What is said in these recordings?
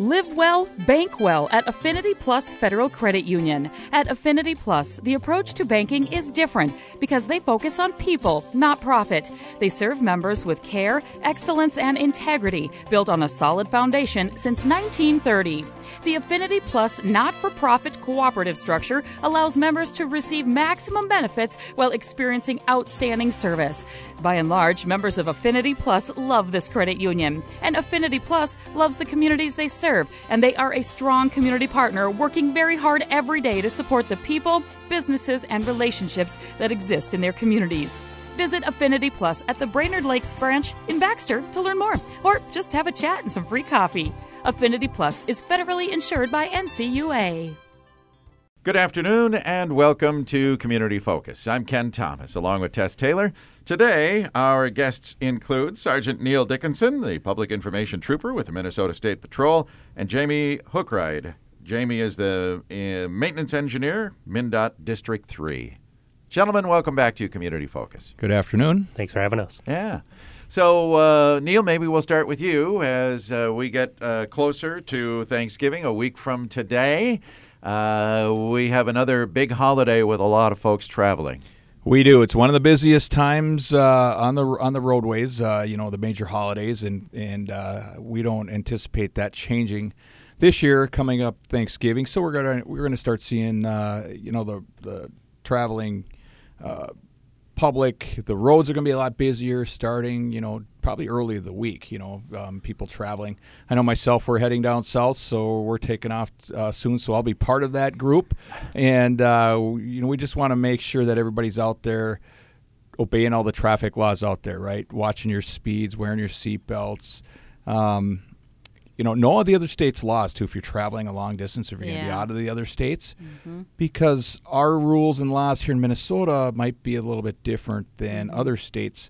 Live well, bank well at Affinity Plus Federal Credit Union. At Affinity Plus, the approach to banking is different because they focus on people, not profit. They serve members with care, excellence, and integrity built on a solid foundation since 1930. The Affinity Plus not for profit cooperative structure allows members to receive maximum benefits while experiencing outstanding service. By and large, members of Affinity Plus love this credit union, and Affinity Plus loves the communities they serve serve, and they are a strong community partner working very hard every day to support the people, businesses, and relationships that exist in their communities. Visit Affinity Plus at the Brainerd Lakes branch in Baxter to learn more, or just have a chat and some free coffee. Affinity Plus is federally insured by NCUA. Good afternoon and welcome to Community Focus. I'm Ken Thomas along with Tess Taylor. Today, our guests include Sergeant Neil Dickinson, the Public Information Trooper with the Minnesota State Patrol, and Jamie Hookride. Jamie is the uh, maintenance engineer, MnDOT District 3. Gentlemen, welcome back to Community Focus. Good afternoon. Thanks for having us. Yeah. So, uh, Neil, maybe we'll start with you as uh, we get uh, closer to Thanksgiving, a week from today. Uh, we have another big holiday with a lot of folks traveling. We do. It's one of the busiest times uh, on the on the roadways. Uh, you know, the major holidays, and and uh, we don't anticipate that changing this year. Coming up Thanksgiving, so we're gonna we're gonna start seeing uh, you know the the traveling uh, public. The roads are going to be a lot busier starting, you know, probably early of the week, you know, um, people traveling. I know myself, we're heading down south, so we're taking off uh, soon, so I'll be part of that group. And, uh, you know, we just want to make sure that everybody's out there obeying all the traffic laws out there, right? Watching your speeds, wearing your seatbelts. Um, you know, know all the other states' laws too if you're traveling a long distance, if you're going to be out of the other states, mm-hmm. because our rules and laws here in Minnesota might be a little bit different than mm-hmm. other states,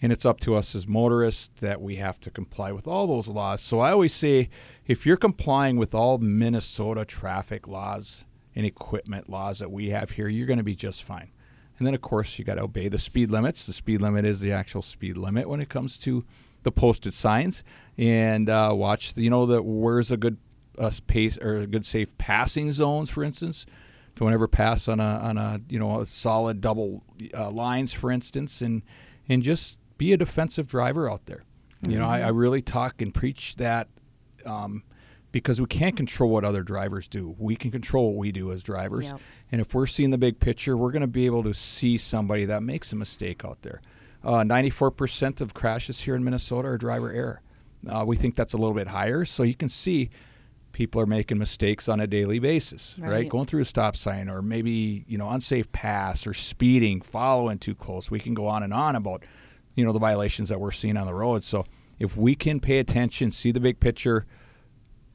and it's up to us as motorists that we have to comply with all those laws. So I always say, if you're complying with all Minnesota traffic laws and equipment laws that we have here, you're going to be just fine. And then, of course, you got to obey the speed limits. The speed limit is the actual speed limit when it comes to the posted signs and uh, watch the, you know the where's a good uh, pace or a good safe passing zones for instance don't ever pass on a on a you know a solid double uh, lines for instance and and just be a defensive driver out there mm-hmm. you know I, I, mm-hmm. really talk and preach that um, because we can't control what other drivers do. We can control what we do as drivers. Yep. And if we're seeing the big picture, we're going to be able to see somebody that makes a mistake out there. Uh, 94% of crashes here in Minnesota are driver error. Uh, we think that's a little bit higher. So you can see people are making mistakes on a daily basis, right. right? Going through a stop sign or maybe, you know, unsafe pass or speeding, following too close. We can go on and on about, you know, the violations that we're seeing on the road. So if we can pay attention, see the big picture,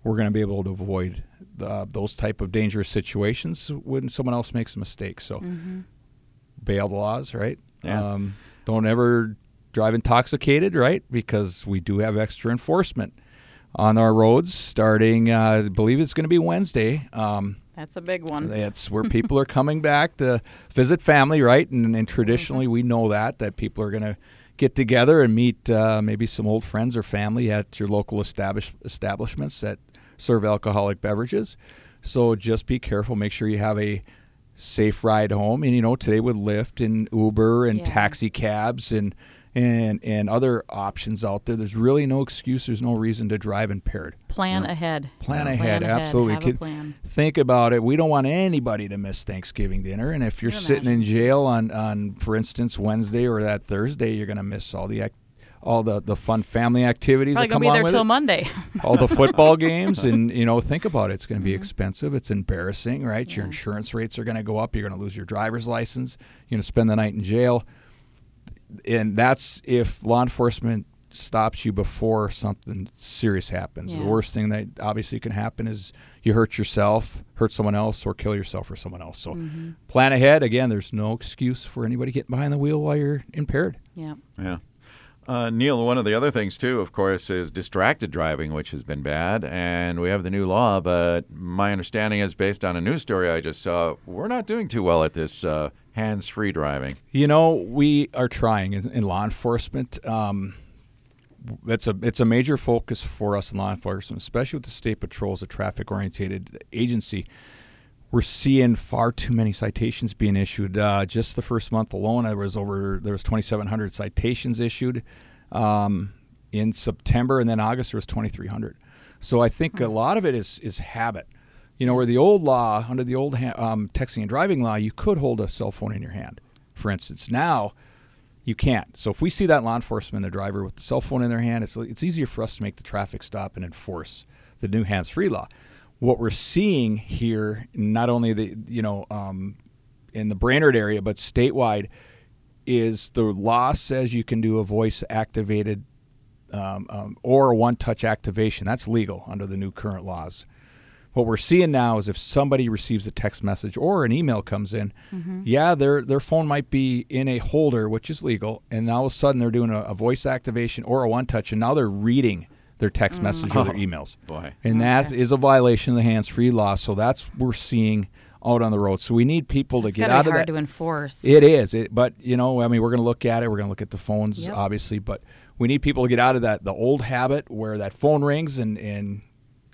we're going to be able to avoid the, those type of dangerous situations when someone else makes a mistake. So mm-hmm. bail the laws, right? Yeah. Um, don't ever drive intoxicated, right? Because we do have extra enforcement on our roads starting, uh, I believe it's going to be Wednesday. Um, that's a big one. That's where people are coming back to visit family, right? And, and traditionally, mm-hmm. we know that that people are going to get together and meet uh, maybe some old friends or family at your local establish- establishments that serve alcoholic beverages. So just be careful. Make sure you have a safe ride home. And you know, today with Lyft and Uber and yeah. taxi cabs and and and other options out there, there's really no excuse. There's no reason to drive impaired. Plan you know? ahead. Plan, ahead. absolutely. Ahead. plan. Think about it. We don't want anybody to miss Thanksgiving dinner. And if you're sitting imagine? in jail on on, for instance, Wednesday or that Thursday, you're going to miss all the all the, the fun family activities Probably that come be there with till it. Monday. all the football games, and you know, think about it. It's going to be mm-hmm. expensive. It's embarrassing, right? Yeah. Your insurance rates are going to go up. You're going to lose your driver's license. You're going to spend the night in jail, and that's if law enforcement stops you before something serious happens. Yeah. The worst thing that obviously can happen is you hurt yourself, hurt someone else, or kill yourself or someone else. So mm-hmm. plan ahead. Again, there's no excuse for anybody getting behind the wheel while you're impaired. Yeah. Yeah. Uh, Neil, one of the other things too, of course, is distracted driving, which has been bad, and we have the new law. But my understanding is, based on a news story I just saw, we're not doing too well at this uh, hands-free driving. You know, we are trying in, in law enforcement. Um, that's a it's a major focus for us in law enforcement, especially with the state patrol as a traffic oriented agency. We're seeing far too many citations being issued. Uh, just the first month alone, there was over there was 2,700 citations issued um, in September, and then August there was 2,300. So I think a lot of it is is habit. You know, where the old law under the old ha- um, texting and driving law, you could hold a cell phone in your hand, for instance. Now you can't. So if we see that law enforcement, a driver with the cell phone in their hand, it's it's easier for us to make the traffic stop and enforce the new hands-free law. What we're seeing here, not only the you know um, in the Brainerd area, but statewide, is the law says you can do a voice-activated um, um, or a one-touch activation. That's legal under the new current laws. What we're seeing now is if somebody receives a text message or an email comes in, Mm-hmm. yeah, their their phone might be in a holder, which is legal, and all of a sudden they're doing a, a voice activation or a one touch, and now they're reading their text Mm. message or their emails. Boy. And that is a violation of the hands free law. So that's what we're seeing out on the road. So we need people to get out of hard that. to enforce. It is, it, but you know, I mean, we're going to look at it. We're going to look at the phones, Yep. obviously, but we need people to get out of that the old habit where that phone rings and and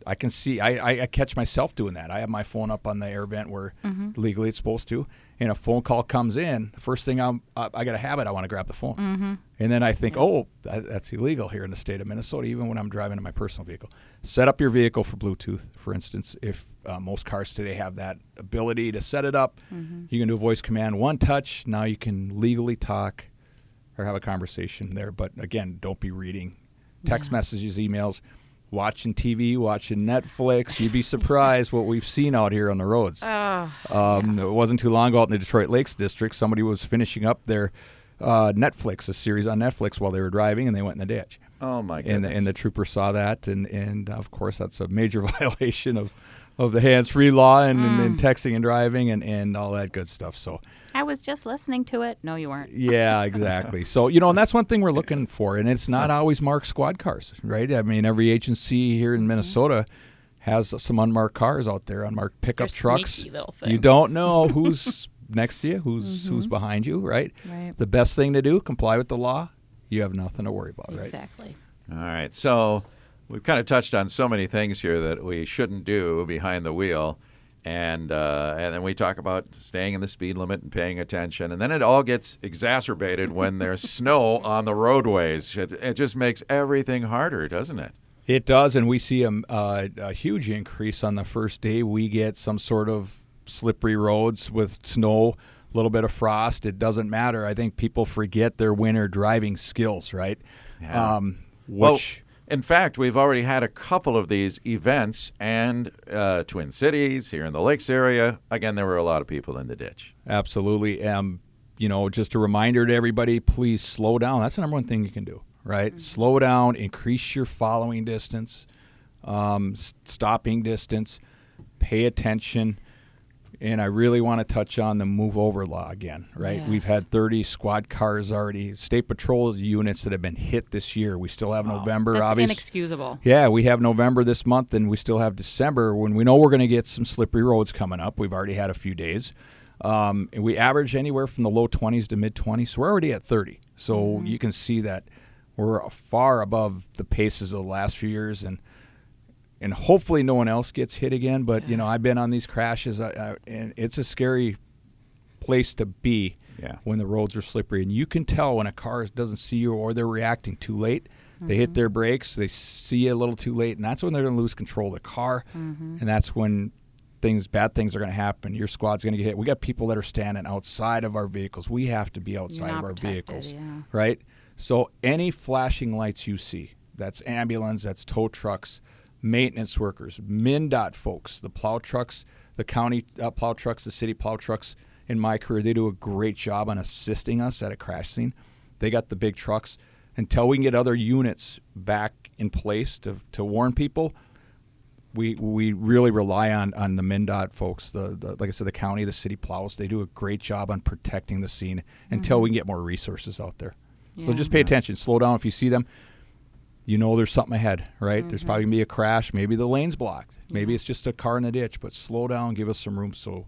I can see I, I, I catch myself doing that. I have my phone up on the air vent where Mm-hmm. legally it's supposed to, and a phone call comes in. First thing I'm I, I got a habit. I want to grab the phone, Mm-hmm. and then I think, oh, that, that's illegal here in the state of Minnesota, even when I'm driving in my personal vehicle. Set up your vehicle for Bluetooth, for instance. If uh, most cars today have that ability to set it up, Mm-hmm. you can do a voice command, one touch. Now you can legally talk or have a conversation there. But again, don't be reading text Yeah. messages, emails, watching TV, watching Netflix. You'd be surprised what we've seen out here on the roads. Ugh. Um, It wasn't too long ago out in the Detroit Lakes District. Somebody was finishing up their uh, Netflix, a series on Netflix, while they were driving, and they went in the ditch. Oh my And goodness. the, and the trooper saw that, and and of course that's a major violation of of the hands-free law and, and, Mm. and texting and driving and, and all that good stuff. So I was just listening to it. No, you weren't. yeah, exactly. so you know, and that's one thing we're looking for, and it's not always marked squad cars, right? I mean, every agency here Mm-hmm. in Minnesota has some unmarked cars out there, unmarked pickup They're trucks. You don't know who's next to you, who's who's behind you, right? Right. The best thing to do, comply with the law. You have nothing to worry about, right? Exactly. All right. So we've kind of touched on so many things here that we shouldn't do behind the wheel. And uh, and then we talk about staying in the speed limit and paying attention, and then it all gets exacerbated when there's snow on the roadways. It, it just makes everything harder, doesn't it? It does, and we see a, uh, a huge increase on the first day. We get some sort of slippery roads with snow, a little bit of frost. It doesn't matter. I think people forget their winter driving skills, right? Yeah. Um, Well, in fact, we've already had a couple of these events, and uh, Twin Cities here in the Lakes area. Again, there were a lot of people in the ditch. absolutely, um, you know, just a reminder to everybody: please slow down. That's the number one thing you can do, right? Slow down, increase your following distance, um, stopping distance, pay attention. And I really want to touch on the move over law again, right? We've had 30 squad cars already, state patrol units that have been hit this year. We still have November, That's obviously. inexcusable. Yeah, we have November this month, and we still have December when we know we're going to get some slippery roads coming up. We've already had a few days. Um, and we average anywhere from the low 20s to mid 20s. So we're already at 30. So you can see that we're far above the paces of the last few years. And and hopefully no one else gets hit again. But, you know, I've been on these crashes, I, I, and it's a scary place to be Yeah. when the roads are slippery. And you can tell when a car doesn't see you or they're reacting too late. They hit mm-hmm. their brakes, they see you a little too late, and that's when they're going to lose control of the car. Mm-hmm. And that's when things, bad things are going to happen. Your squad's going to get hit. We got people that are standing outside of our vehicles. We have to be outside not of our protected, vehicles, yeah. right? So any flashing lights you see, that's ambulance, that's tow trucks, maintenance workers, MnDOT folks, the plow trucks, the county uh, plow trucks, the city plow trucks. In my career, they do a great job on assisting us at a crash scene. They got the big trucks. Until we can get other units back in place to, to warn people, we we really rely on on the MnDOT folks. The, the like I said, the county, the city plows. They do a great job on protecting the scene until we can get more resources out there. So just pay attention, slow down if you see them. You know there's something ahead, right? There's probably gonna be a crash. Maybe the lane's blocked. Maybe it's just a car in the ditch. But slow down, give us some room so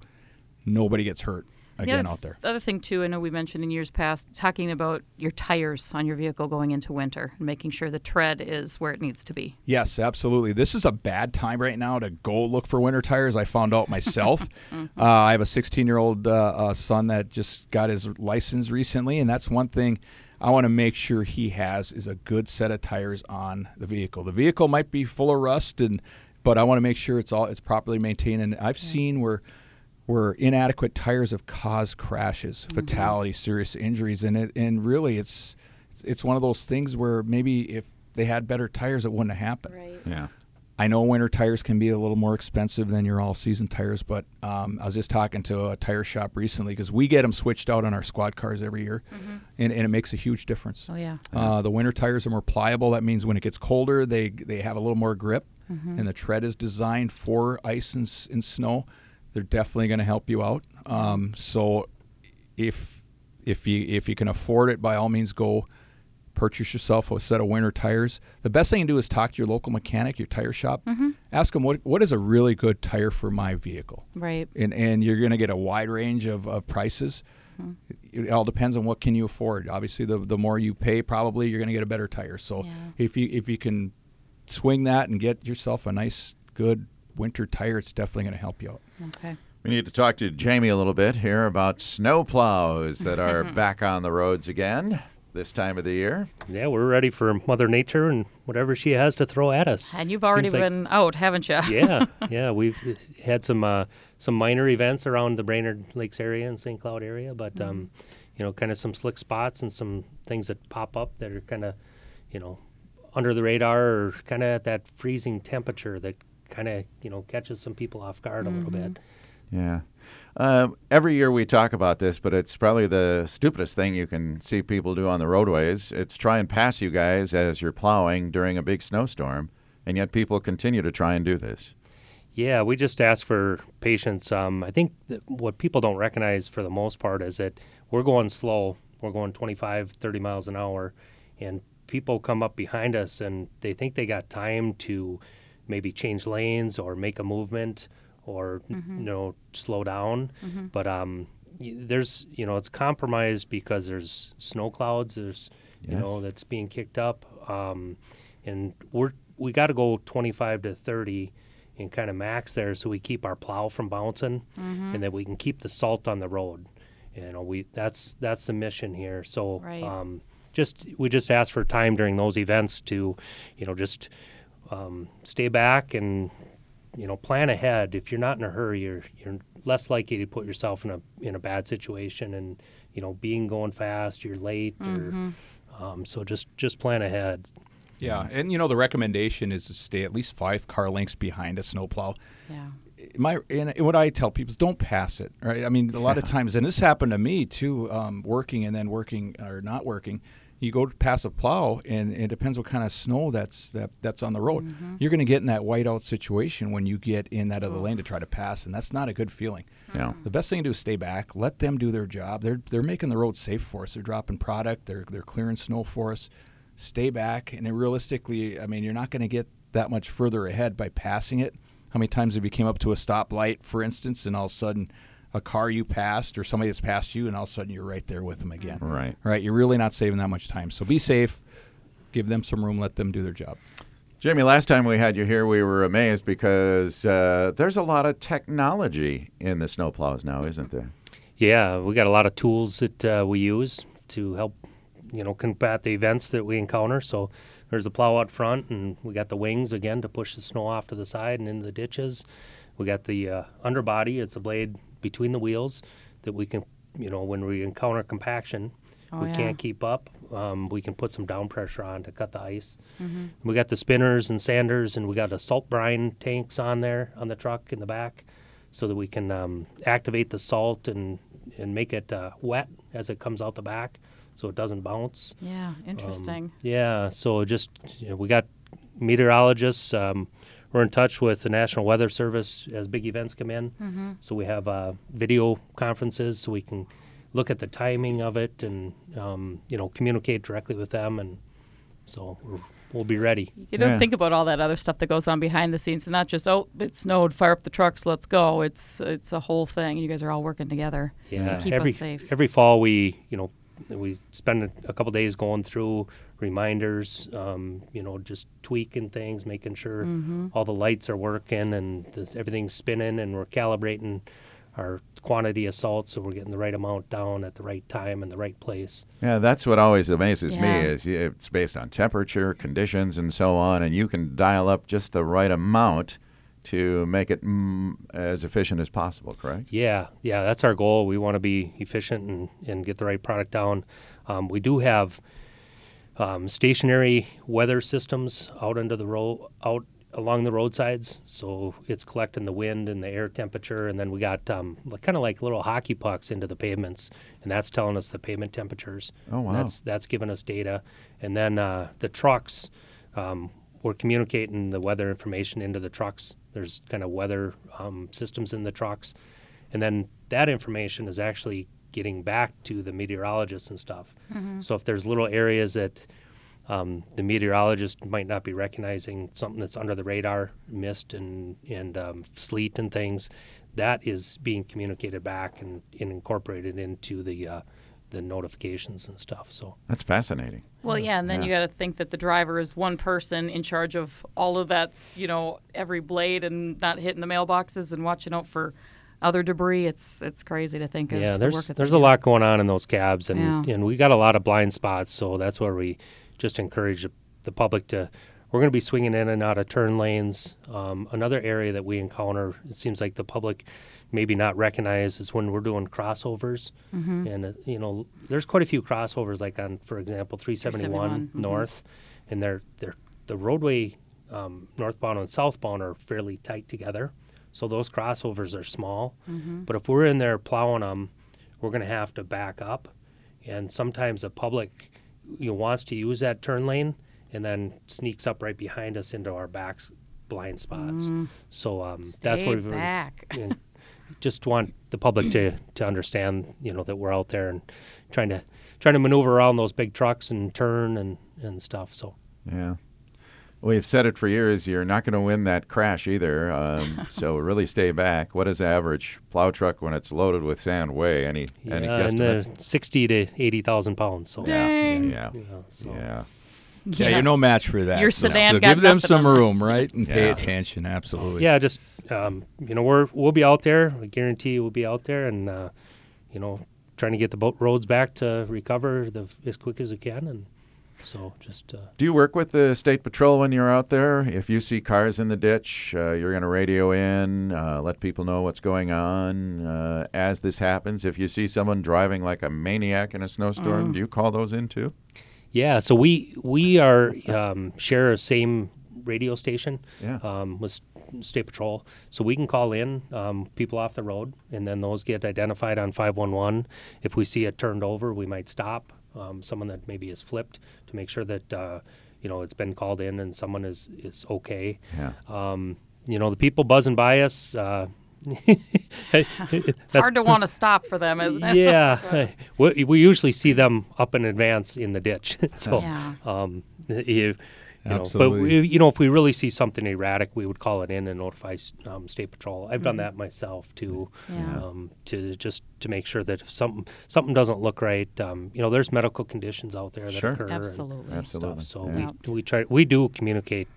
nobody gets hurt again the out there. The other thing too, I know we mentioned in years past, talking about your tires on your vehicle going into winter and making sure the tread is where it needs to be. Yes, absolutely. This is a bad time right now to go look for winter tires. I found out myself. Mm-hmm. uh, I have a 16 year old uh, uh, son that just got his license recently, and that's one thing I want to make sure he has is a good set of tires on the vehicle. The vehicle might be full of rust, and but I want to make sure it's all it's properly maintained. And I've seen where where inadequate tires have caused crashes, Mm-hmm. fatalities, serious injuries, and it and really it's it's, it's one of those things where maybe if they had better tires, it wouldn't have happened. Right. Yeah. I know winter tires can be a little more expensive than your all-season tires, but um, I was just talking to a tire shop recently because we get them switched out on our squad cars every year, and, and it makes a huge difference. Oh yeah. Uh, the winter tires are more pliable. That means when it gets colder, they they have a little more grip, and the tread is designed for ice and, and snow. They're definitely going to help you out. Um, so if if you if you can afford it, by all means, go purchase yourself a set of winter tires. The best thing to do is talk to your local mechanic, your tire shop. Mm-hmm. Ask them what what is a really good tire for my vehicle Right. and and you're going to get a wide range of, of prices. Mm-hmm. It, it all depends on what can you afford. Obviously, the the more you pay, probably you're going to get a better tire. So Yeah. if you if you can swing that and get yourself a nice good winter tire, it's definitely going to help you out. Okay. We need to talk to Jamie a little bit here about snow plows that are back on the roads again this time of the year. Yeah, we're ready for Mother Nature and whatever she has to throw at us. And you've already Seems like- been out, haven't you? yeah, yeah, we've had some uh, some minor events around the Brainerd Lakes area and St. Cloud area, but um, you know, kind of some slick spots and some things that pop up that are kind of, you know, under the radar or kind of at that freezing temperature that kind of you know catches some people off guard a little bit. Yeah. Um, every year we talk about this, but it's probably the stupidest thing you can see people do on the roadways. It's try and pass you guys as you're plowing during a big snowstorm, and yet people continue to try and do this. Yeah, we just ask for patience. Um, I think what people don't recognize for the most part is that we're going slow. We're going 25, 30 miles an hour, and people come up behind us and they think they got time to maybe change lanes or make a movement or you know slow down. But um, there's you know it's compromised because there's snow clouds. There's you Yes. know that's being kicked up, um, and we're we got to go 25 to 30 and kind of max there so we keep our plow from bouncing and that we can keep the salt on the road. You know, we that's that's the mission here. So Right. um, just we just ask for time during those events to, you know, just um, stay back and you know plan ahead. If you're not in a hurry, you're you're less likely to put yourself in a in a bad situation. And you know, being going fast, you're late, or um, so just just plan ahead. Yeah, and you know the recommendation is to stay at least five car lengths behind a snowplow. Yeah. my and what I tell people is don't pass it. Right? I mean, a lot of times, and this happened to me too, um, working and then working or not working. You go to pass a plow, and it depends what kind of snow that's that, that's on the road. Mm-hmm. You're going to get in that whiteout situation when you get in that other lane to try to pass, and that's not a good feeling. Yeah. Mm-hmm. The best thing to do is stay back, let them do their job. They're they're making the road safe for us. They're dropping product. They're they're clearing snow for us. Stay back, and then realistically, I mean, you're not going to get that much further ahead by passing it. How many times have you came up to a stoplight, for instance, and all of a sudden a car you passed or somebody that's passed you, and all of a sudden you're right there with them again? Right. Right. You're really not saving that much time. So be safe. Give them some room. Let them do their job. Jamie, last time we had you here, we were amazed because uh, there's a lot of technology in the snowplows now, isn't there? Yeah, we got a lot of tools that uh, we use to help, you know, combat the events that we encounter. So there's the plow out front, and we got the wings again to push the snow off to the side and into the ditches. We got the uh, underbody; it's a blade between the wheels that we can, you know, when we encounter compaction, Oh, we yeah. can't keep up. Um, we can put some down pressure on to cut the ice. We got the spinners and sanders, and we got a salt brine tanks on there on the truck in the back, so that we can um, activate the salt and and make it uh, wet as it comes out the back, so it doesn't bounce. Yeah. Um, Interesting. yeah, so just you know, we got meteorologists. We're in touch with the National Weather Service as big events come in. So we have uh, video conferences so we can look at the timing of it and um, you know communicate directly with them. And so we're we'll be ready. You don't Yeah. think about all that other stuff that goes on behind the scenes. It's not just oh, it snowed, fire up the trucks, let's go. It's it's a whole thing. You guys are all working together Yeah, to keep every us safe. every fall we you know we spend a, a couple days going through reminders, um, you know, just tweaking things, making sure Mm-hmm. all the lights are working and the, everything's spinning, and we're calibrating our quantity of salt so we're getting the right amount down at the right time and the right place. Yeah, that's what always amazes me is it's based on temperature, conditions, and so on, and you can dial up just the right amount to make it mm, as efficient as possible. Correct? Yeah, yeah, that's our goal. We want to be efficient and, and get the right product down. Um, we do have um, stationary weather systems out under the road, out along the roadsides. So it's collecting the wind and the air temperature, and then we got um, kind of like little hockey pucks into the pavements, and that's telling us the pavement temperatures. Oh, And wow. That's that's giving us data, and then uh, the trucks. Um, we're communicating the weather information into the trucks. There's kind of weather um, systems in the trucks, and then that information is actually getting back to the meteorologists and stuff. So if there's little areas that um, the meteorologist might not be recognizing something that's under the radar, mist and and um, sleet and things, that is being communicated back and, and incorporated into the uh, the notifications and stuff. So That's fascinating. Well, yeah, and then you got to think that the driver is one person in charge of all of that's you know every blade and not hitting the mailboxes and watching out for other debris. It's it's crazy to think of. yeah, the there's work there's a lot going on in those cabs, and Yeah. and we got a lot of blind spots. So that's where we just encourage the- the public to. We're going to be swinging in and out of turn lanes. Um, another area that we encounter, it seems like the public maybe not recognize, is when we're doing crossovers. Mm-hmm. And uh, you know, there's quite a few crossovers, like on, for example, 371, 371, mhm. north, and they're they're the roadway um, northbound and southbound are fairly tight together. So those crossovers are small. Mm-hmm. But if we're in there plowing them, we're going to have to back up. And sometimes the public you know, wants to use that turn lane and then sneaks up right behind us into our backs blind spots. So um, that's where we're back. and just want the public to, to understand, you know, that we're out there and trying to trying to maneuver around those big trucks and turn and, and stuff. So Yeah. We've said it for years. You're not going to win that crash either. Um, so really stay back. What is the average plow truck when it's loaded with sand weigh? Any any yeah, and guesstimate? sixty to eighty thousand pounds. So yeah, Dang. yeah, yeah, so. yeah. Yeah, you're no match for that. Your so, sedan so got give them some on room, right? And pay attention. Absolutely. yeah, just um, you know, we're we'll be out there. I guarantee we'll be out there, and uh, you know, trying to get the boat roads back to recover the as quick as we can, and so just uh, Do you work with the state patrol when you're out there? If you see cars in the ditch, uh, you're going to radio in, uh, let people know what's going on uh, as this happens. If you see someone driving like a maniac in a snowstorm, do you call those in too? Yeah. So we we are um, share a same radio station Yeah. um, with state patrol, so we can call in um, people off the road, and then those get identified on five one one. If we see it turned over, we might stop um, someone that maybe is flipped to make sure that uh, you know it's been called in and someone is is okay. Yeah. Um, you know, the people buzzing by us. Uh, It's hard to want to stop for them, isn't it? yeah, we, we usually see them up in advance in the ditch. so, Yeah. um, you, you know, but Absolutely. we, you know, if we really see something erratic, we would call it in and notify um, state patrol. I've done that myself too, Yeah. um, to just to make sure that if something something doesn't look right, um, you know, there's medical conditions out there that Sure. occur. and Absolutely. Absolutely. Stuff. So Yeah. we we try we do communicate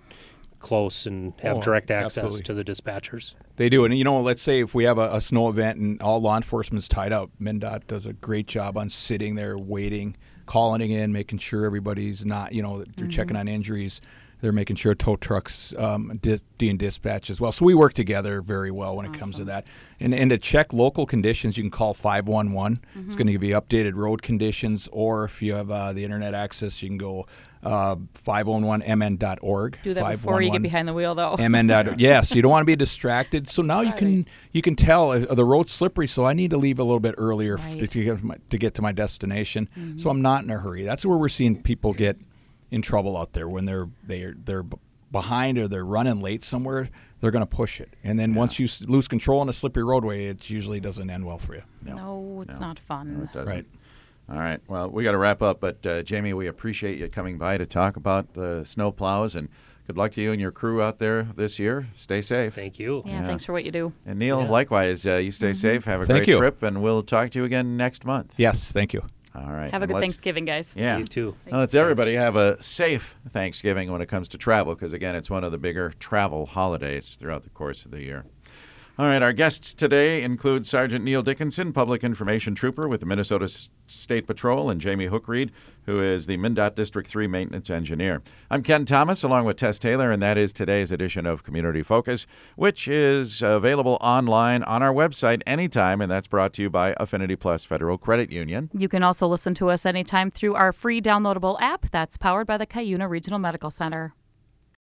close and have Oh, direct access absolutely. to the dispatchers. They do. And, you know, let's say if we have a, a snow event and all law enforcement's tied up, MnDOT does a great job on sitting there waiting, calling it in, making sure everybody's not, you know, they're checking on injuries. They're making sure tow trucks um, di- being dispatched as well. So we work together very well when it comes to that. And, and to check local conditions, you can call 511. It's going to give you updated road conditions. Or if you have uh, the internet access, you can go uh, 511mn.org. Do that before you get behind the wheel, though. MN dot yes, you don't want to be distracted. So now you can you can tell uh, the road's slippery, so I need to leave a little bit earlier f- Right. to, get my, to get to my destination. So I'm not in a hurry. That's where we're seeing people get in trouble out there when they're they're they're behind or they're running late somewhere. They're going to push it, and then once you lose control on a slippery roadway, it usually doesn't end well for you. no, it's not No, fun. it doesn't. Right. All right. Well, we got to wrap up, but uh, Jamie, we appreciate you coming by to talk about the snow plows and good luck to you and your crew out there this year. Stay safe. Thank you. Yeah, Yeah. thanks for what you do. And Neil, likewise, uh, you stay safe. Have a Thank great you. trip, and we'll talk to you again next month. Yes, thank you. All right. Have a and good Thanksgiving, guys. Yeah. You too. Well, let's everybody have a safe Thanksgiving when it comes to travel, because again, it's one of the bigger travel holidays throughout the course of the year. All right, our guests today include Sergeant Neil Dickinson, Public Information Trooper with the Minnesota State Patrol, and Jamie Hookreed, who is the MnDOT District 3 Maintenance Engineer. I'm Ken Thomas, along with Tess Taylor, and that is today's edition of Community Focus, which is available online on our website anytime, and that's brought to you by Affinity Plus Federal Credit Union. You can also listen to us anytime through our free downloadable app that's powered by the Cuyuna Regional Medical Center.